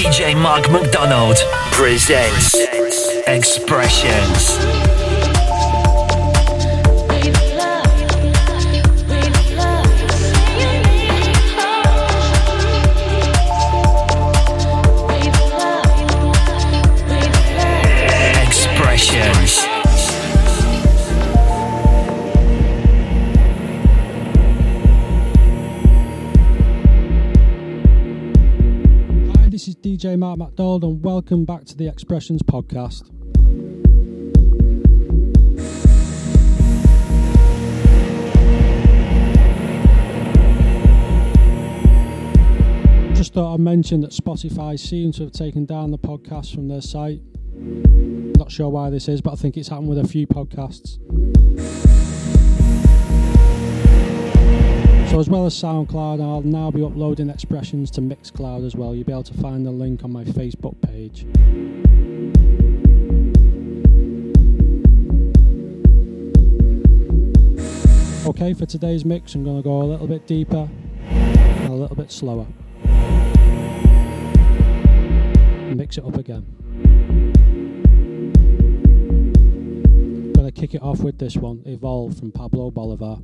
DJ Mark McDonald presents Expressions. DJ Mark McDonald, and welcome back to the Expressions podcast. Just thought I'd mention that Spotify seems to have taken down the podcast from their site. Not sure why this is, but I think it's happened with a few podcasts. So as well as SoundCloud, I'll now be uploading expressions to Mixcloud as well. You'll be able to find the link on my Facebook page. Okay, for today's mix, I'm going to go a little bit deeper and a little bit slower. Mix it up again. Gonna kick it off with this one, Evolve from Pablo Bolivar.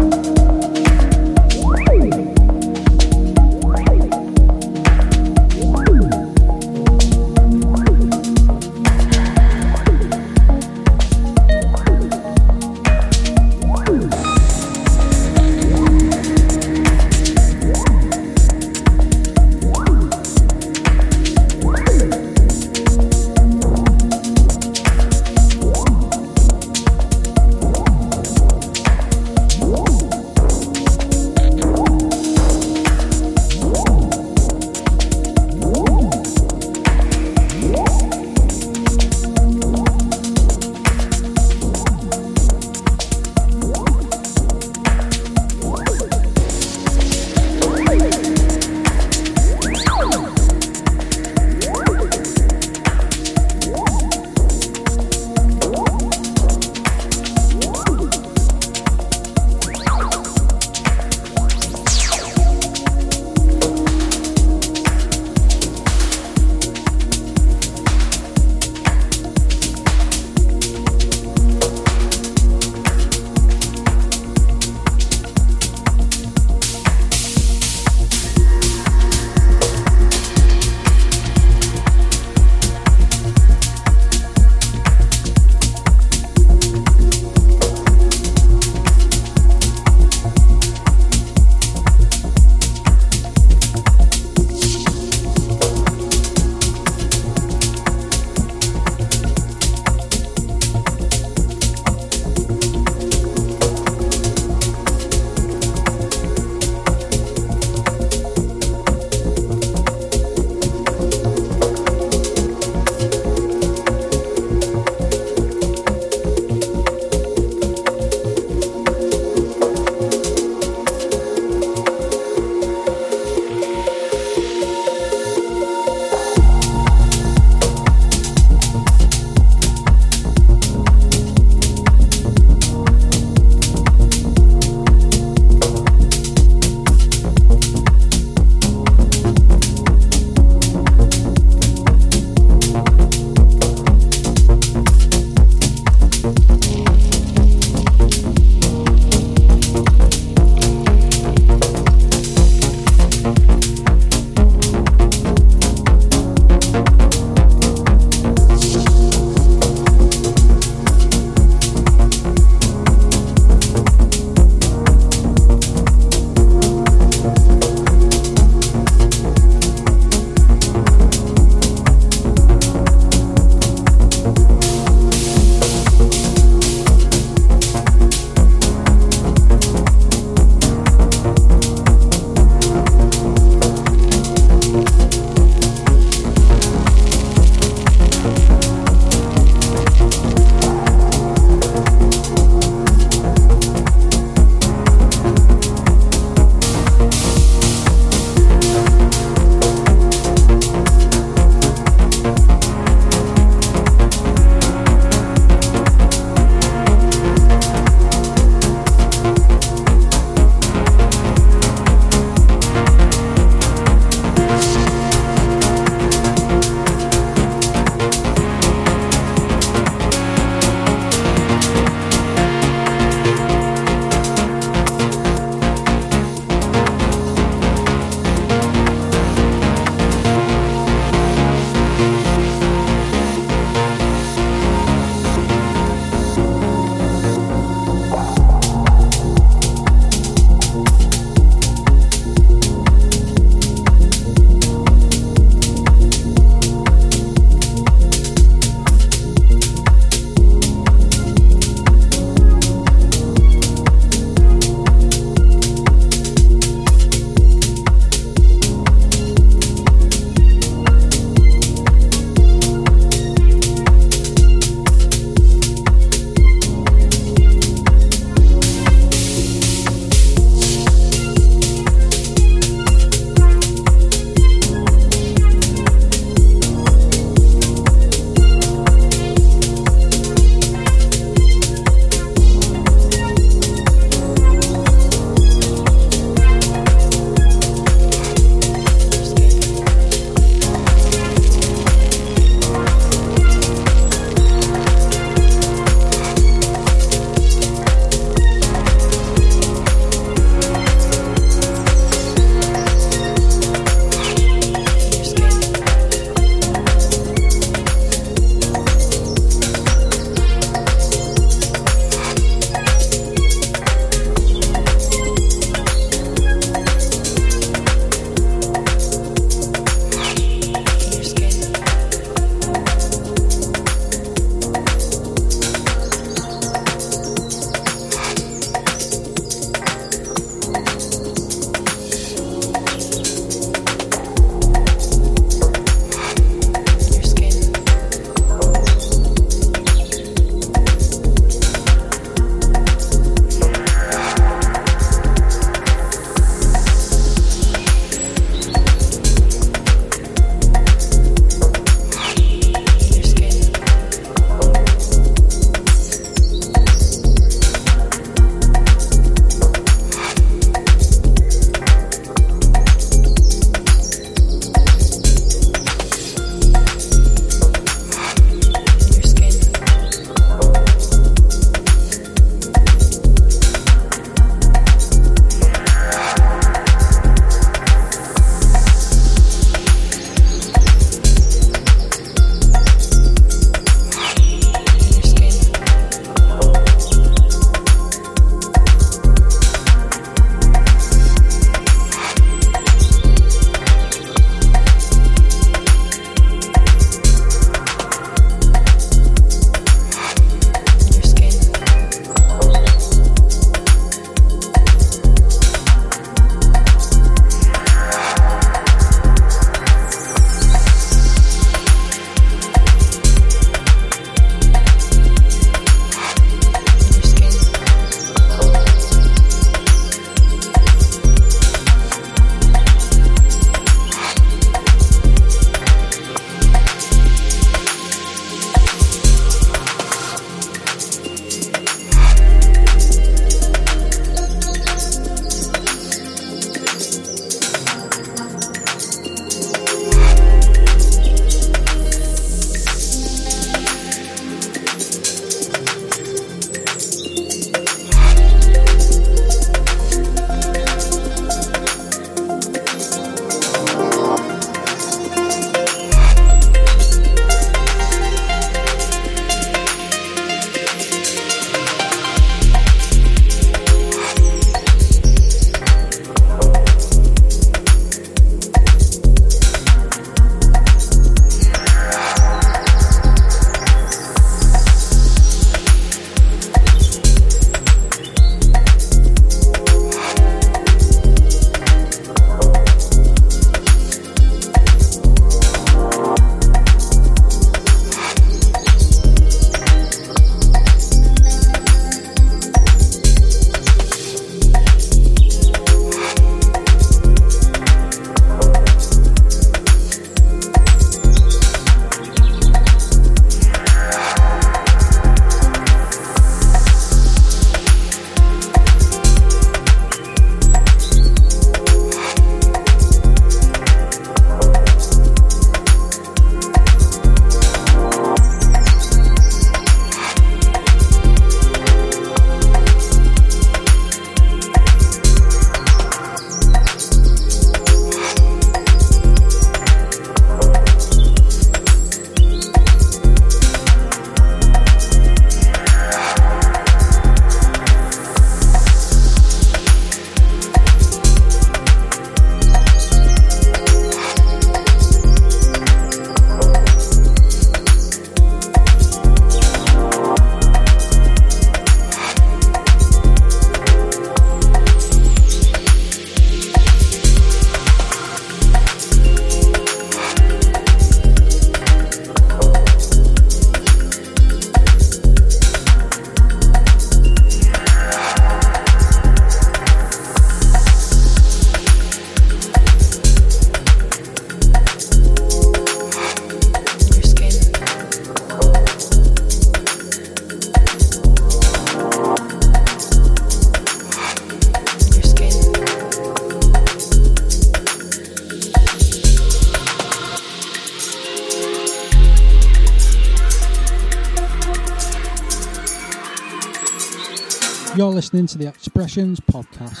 You're listening to the Expressions Podcast.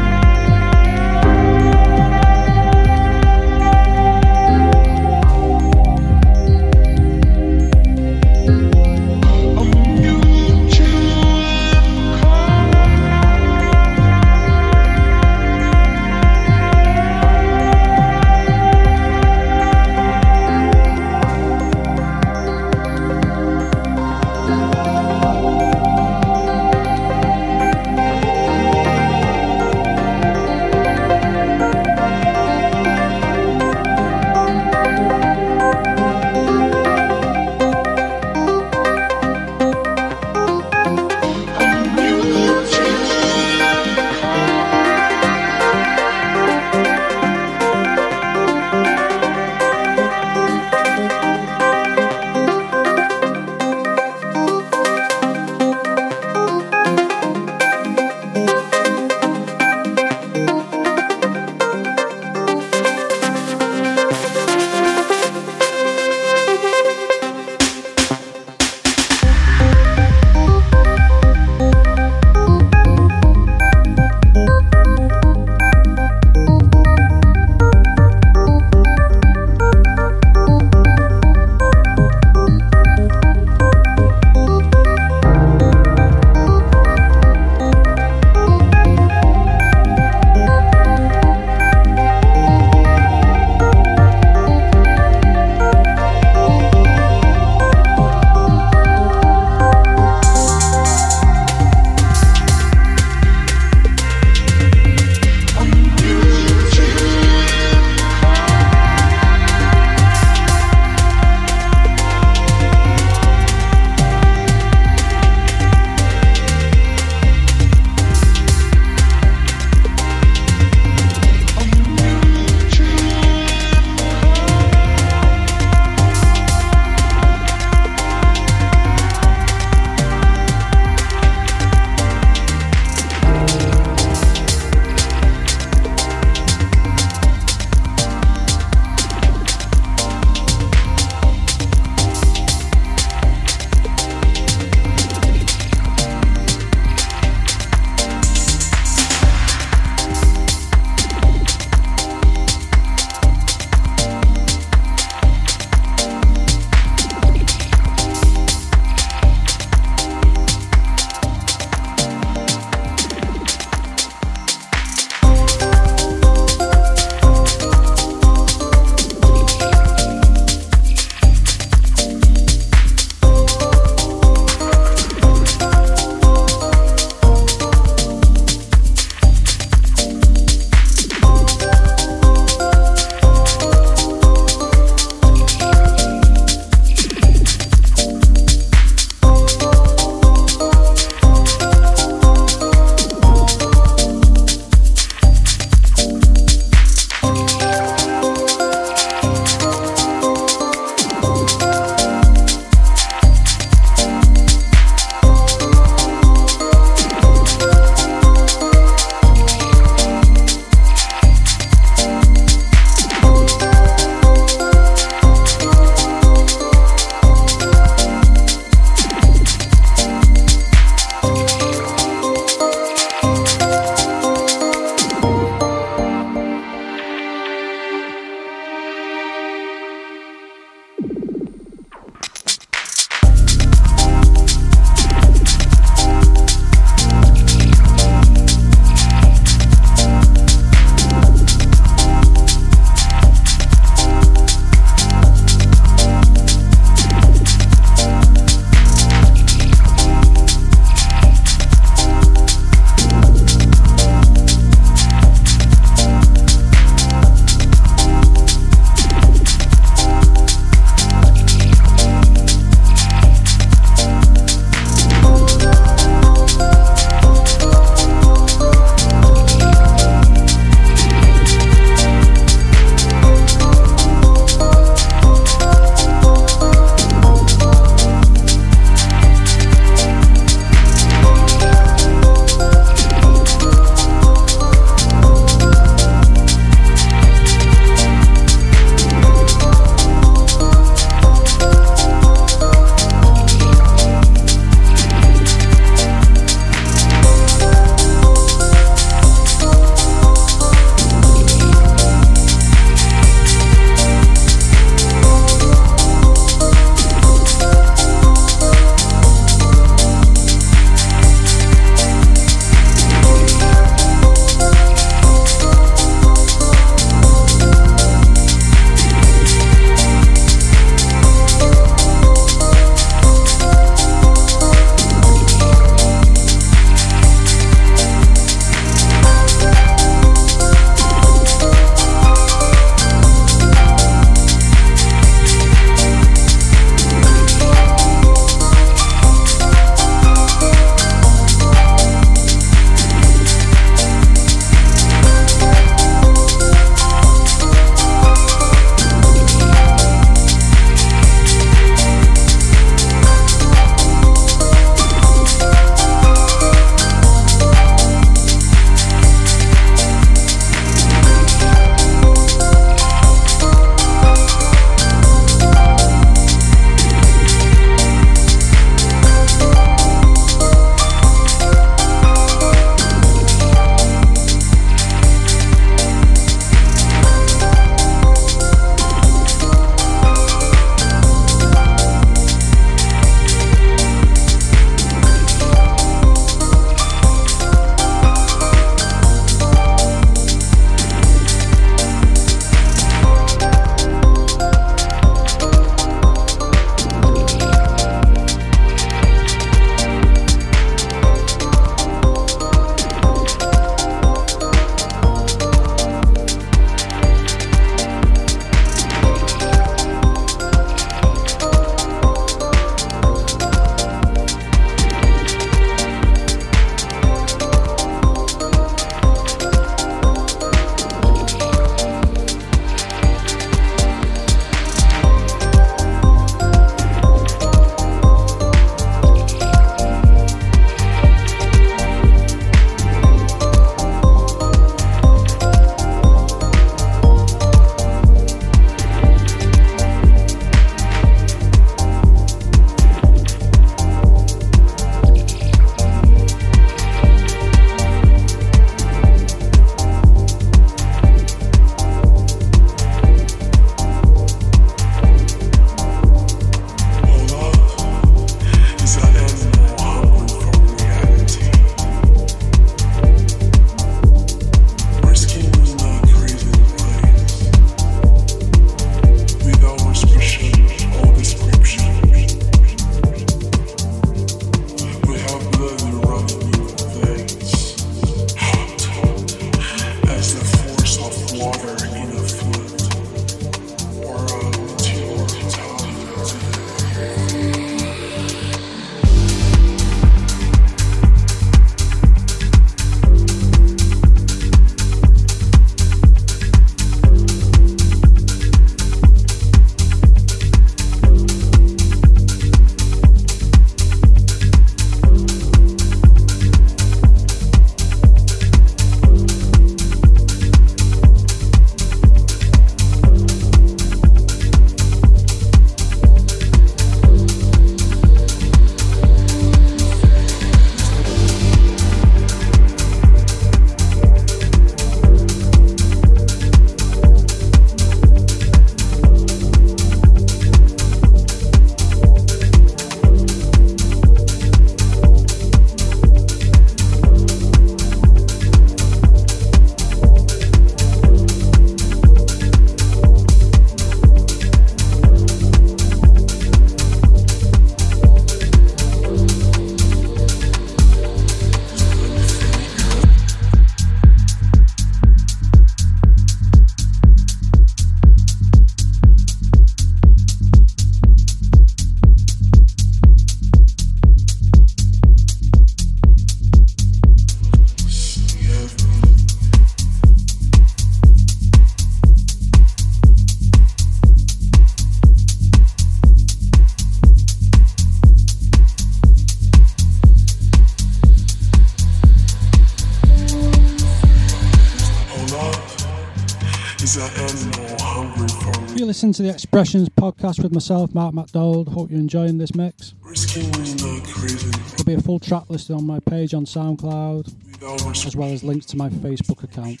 You listen to the Expressions podcast with myself, Mark McDonald. Hope you're enjoying this mix. There'll be a full track listed on my page on SoundCloud, as well as links to my Facebook account.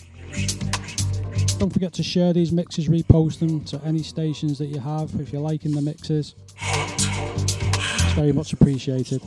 Don't forget to share these mixes, repost them to any stations that you have if you're liking the mixes. It's very much appreciated.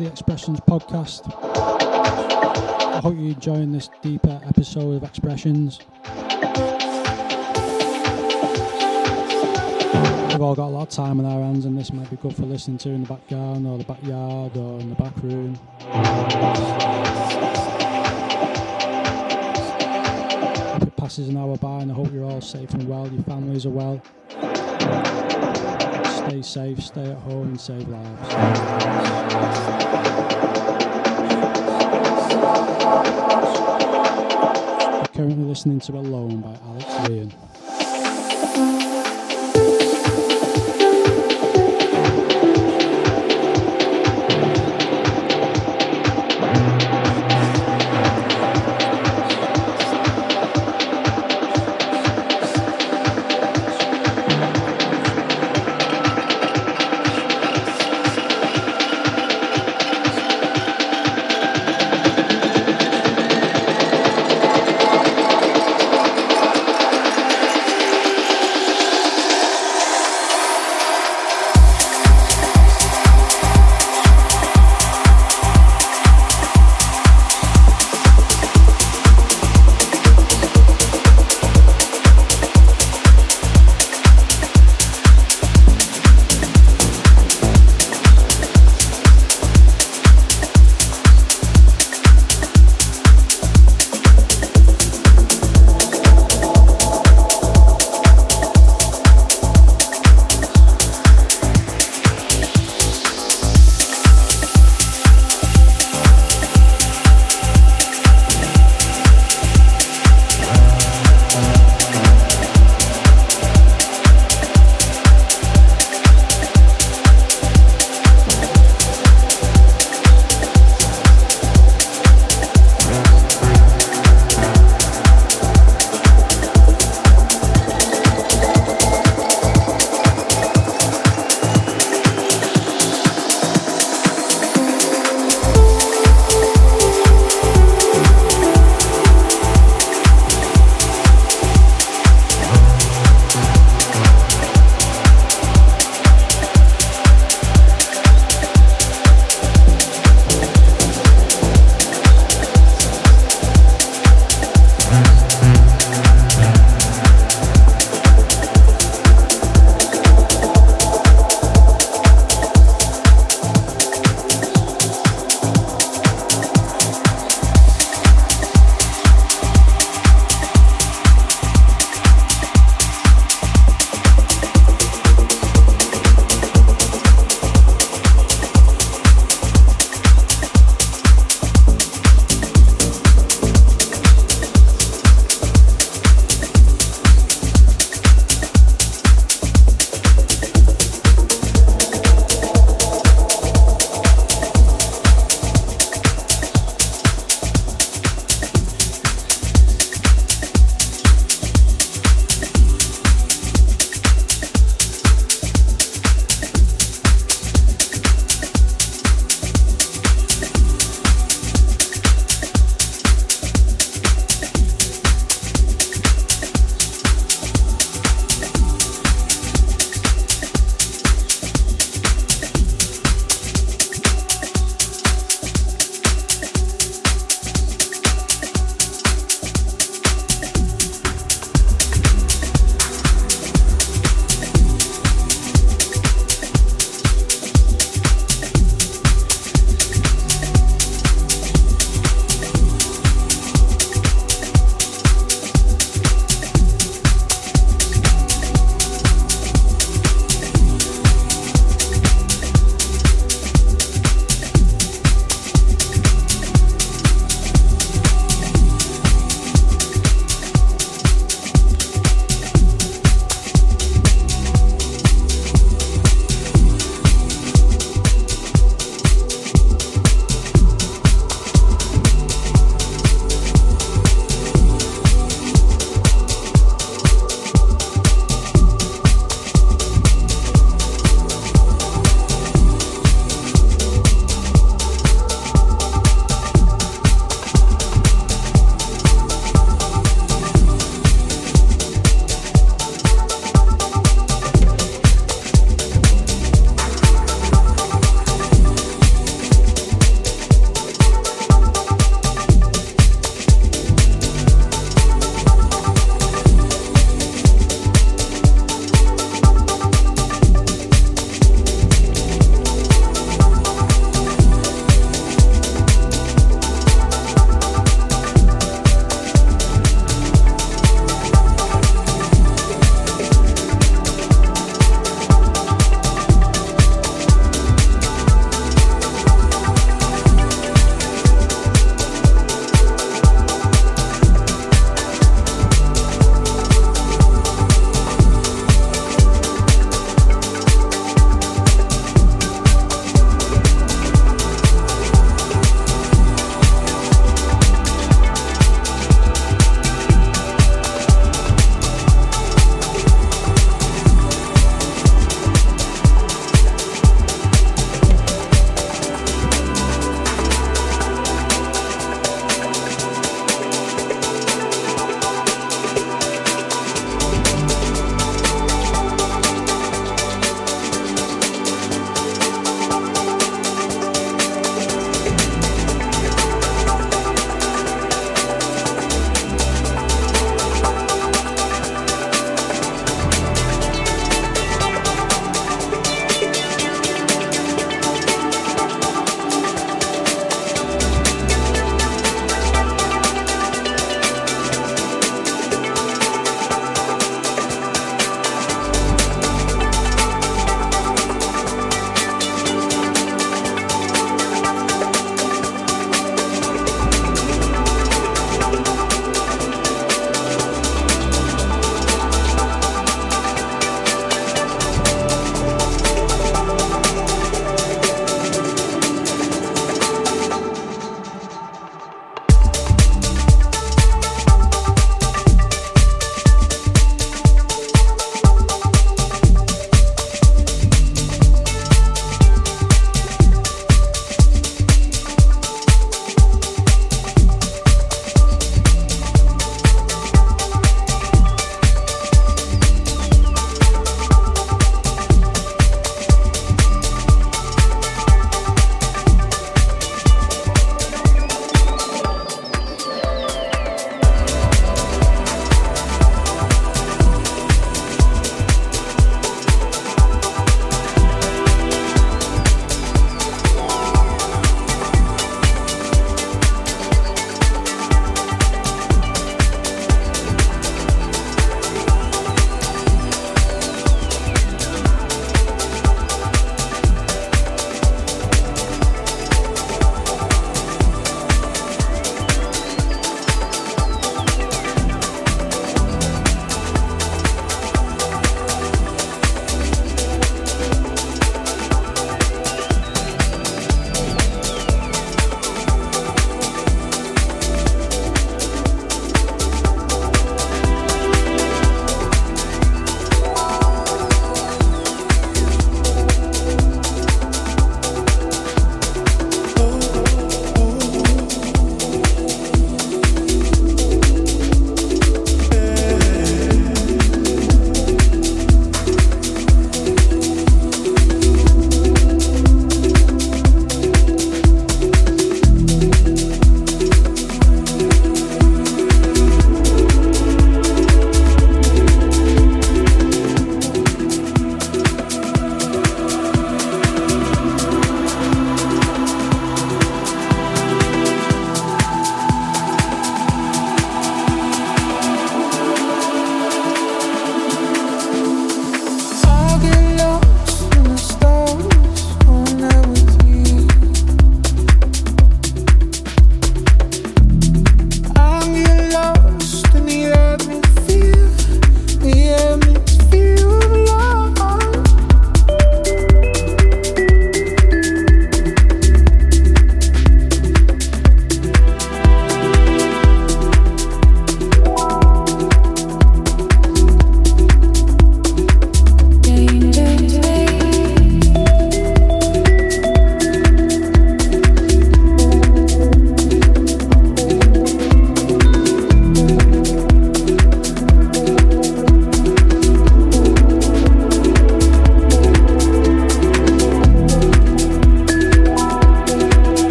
The Expressions podcast. I hope you're enjoying this deeper episode of Expressions. We've all got a lot of time on our hands, and this might be good for listening to in the back garden or the backyard or in the back room. It passes an hour by, and I hope you're all safe and well, your families are well. Safe, stay at home, and save lives. You're currently listening to Alone by Alex O'Rion.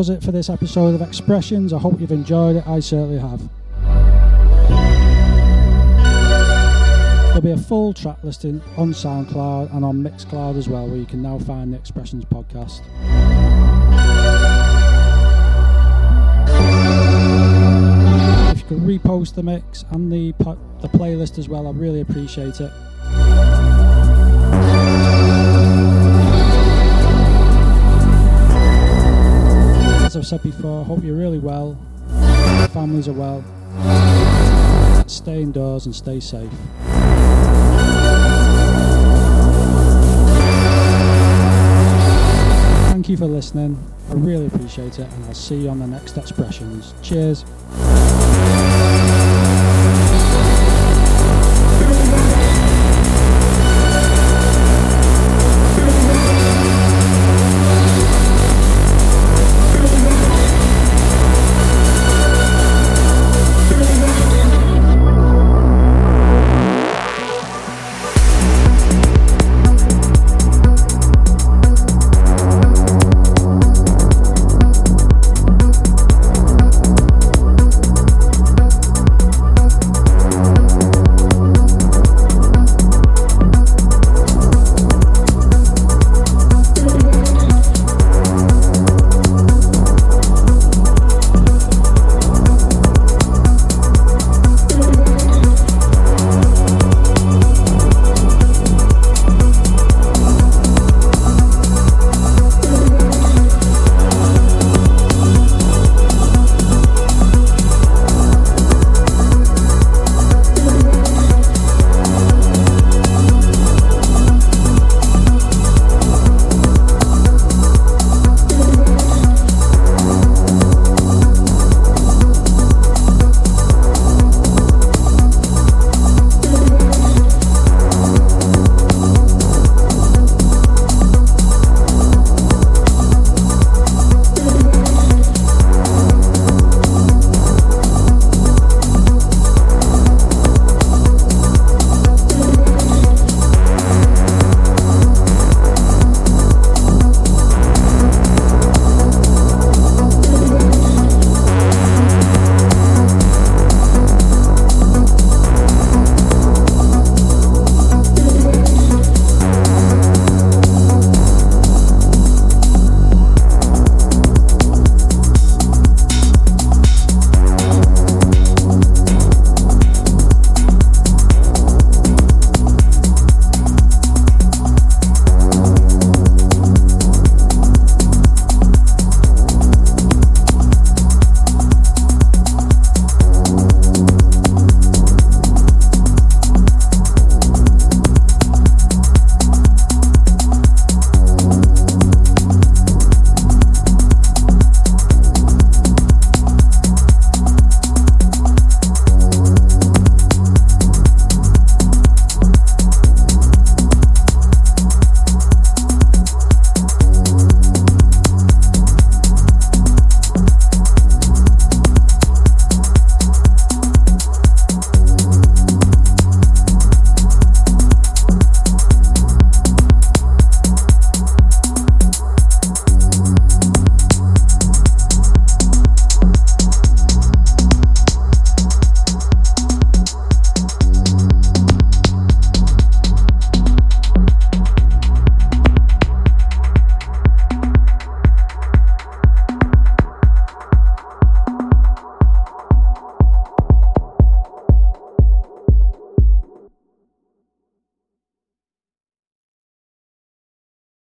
Does it for this episode of Expressions. I hope you've enjoyed it. I certainly have. There'll be a full track listing on SoundCloud and on Mixcloud as well, where you can now find the Expressions podcast. If you could repost the mix and the the playlist as well, I'd really appreciate it. As I've said before, hope you're really well, your families are well. Stay indoors and stay safe. Thank you for listening. I really appreciate it, and I'll see you on the next expressions. Cheers.